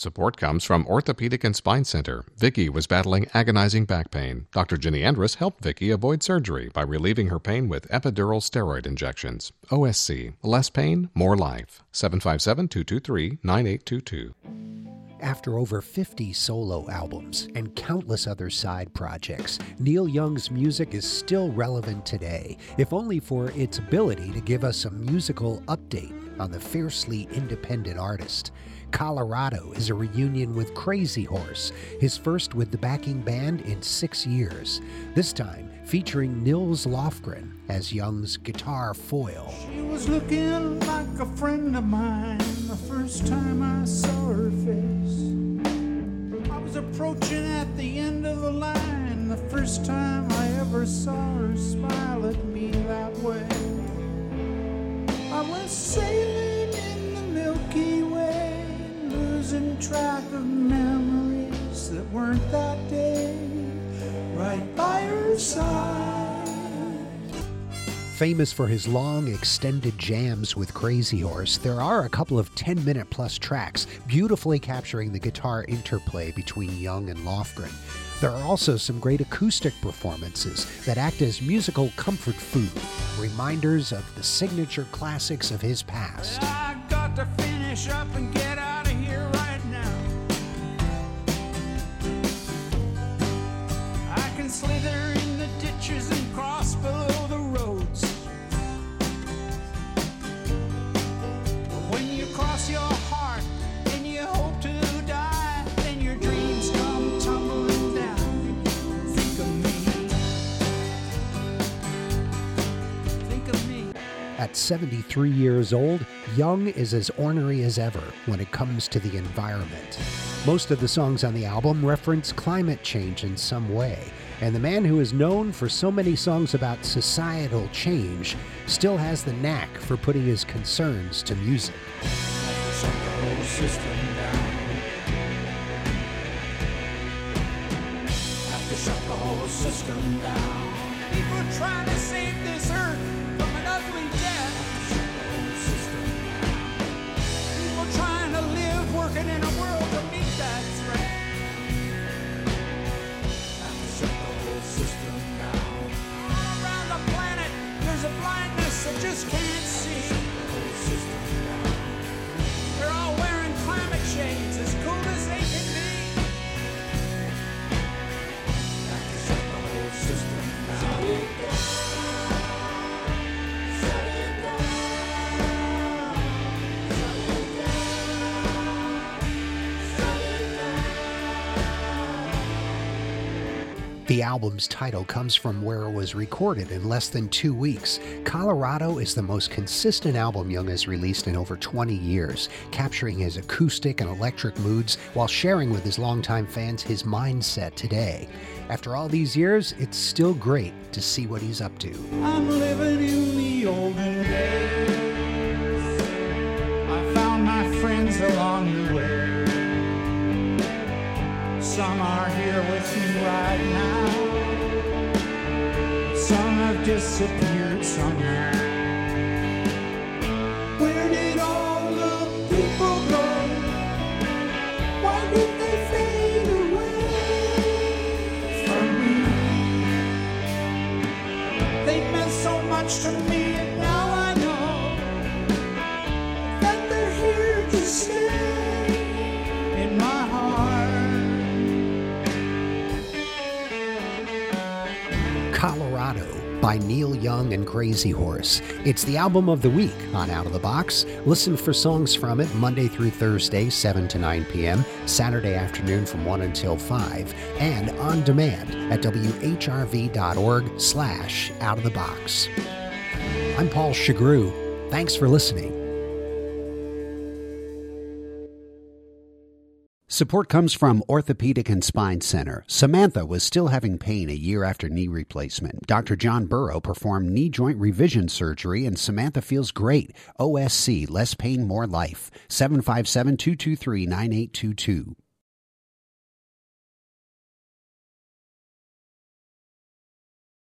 Support comes from Orthopedic and Spine Center. Vicky was battling agonizing back pain. Dr. Ginny Andrus helped Vicky avoid surgery by relieving her pain with epidural steroid injections. OSC, less pain, more life. 757 223 9822. After over 50 solo albums and countless other side projects, Neil Young's music is still relevant today, if only for its ability to give us a musical update on the fiercely independent artist. Colorado is a reunion with Crazy Horse, his first with the backing band in six years, this time featuring Nils Lofgren as Young's guitar foil. She was looking like a friend of mine the first time I saw her face. I was approaching at the end of the line the first time I ever saw her smile at me that way. I was sailing in the Milky Way, losing track of memories that weren't that day, right by her side. Famous for his long, extended jams with Crazy Horse, there are a couple of 10 minute plus tracks beautifully capturing the guitar interplay between Young and Lofgren. There are also some great acoustic performances that act as musical comfort food, reminders of the signature classics of his past. At 73 years old, Young is as ornery as ever when it comes to the environment. Most of the songs on the album reference climate change in some way, and the man who is known for so many songs about societal change still has the knack for putting his concerns to music. shut the whole system down. People trying to save this earth from an ugly death. People trying to live working in a world to shut the whole system down. All around the planet, there's a blindness just can't see. The album's title comes from where it was recorded in less than two weeks. Colorado is the most consistent album Young has released in over 20 years, capturing his acoustic and electric moods while sharing with his longtime fans his mindset today. After all these years, it's still great to see what he's up to. Disappeared somehow. Where did all the people go? Why did they fade away from me? They meant so much to me, and now I know that they're here to stay in my heart. Colorado by Neil Young and Crazy Horse. It's the album of the week on Out of the Box. Listen for songs from it Monday through Thursday, 7 to 9 p.m., Saturday afternoon from 1 until 5, and on demand at whrv.org slash out of the box. I'm Paul Shugrue. Thanks for listening. Support comes from Orthopedic and Spine Center. Samantha was still having pain a year after knee replacement. Dr. John Burrow performed knee joint revision surgery, and Samantha feels great. OSC, less pain, more life. 757 223 9822.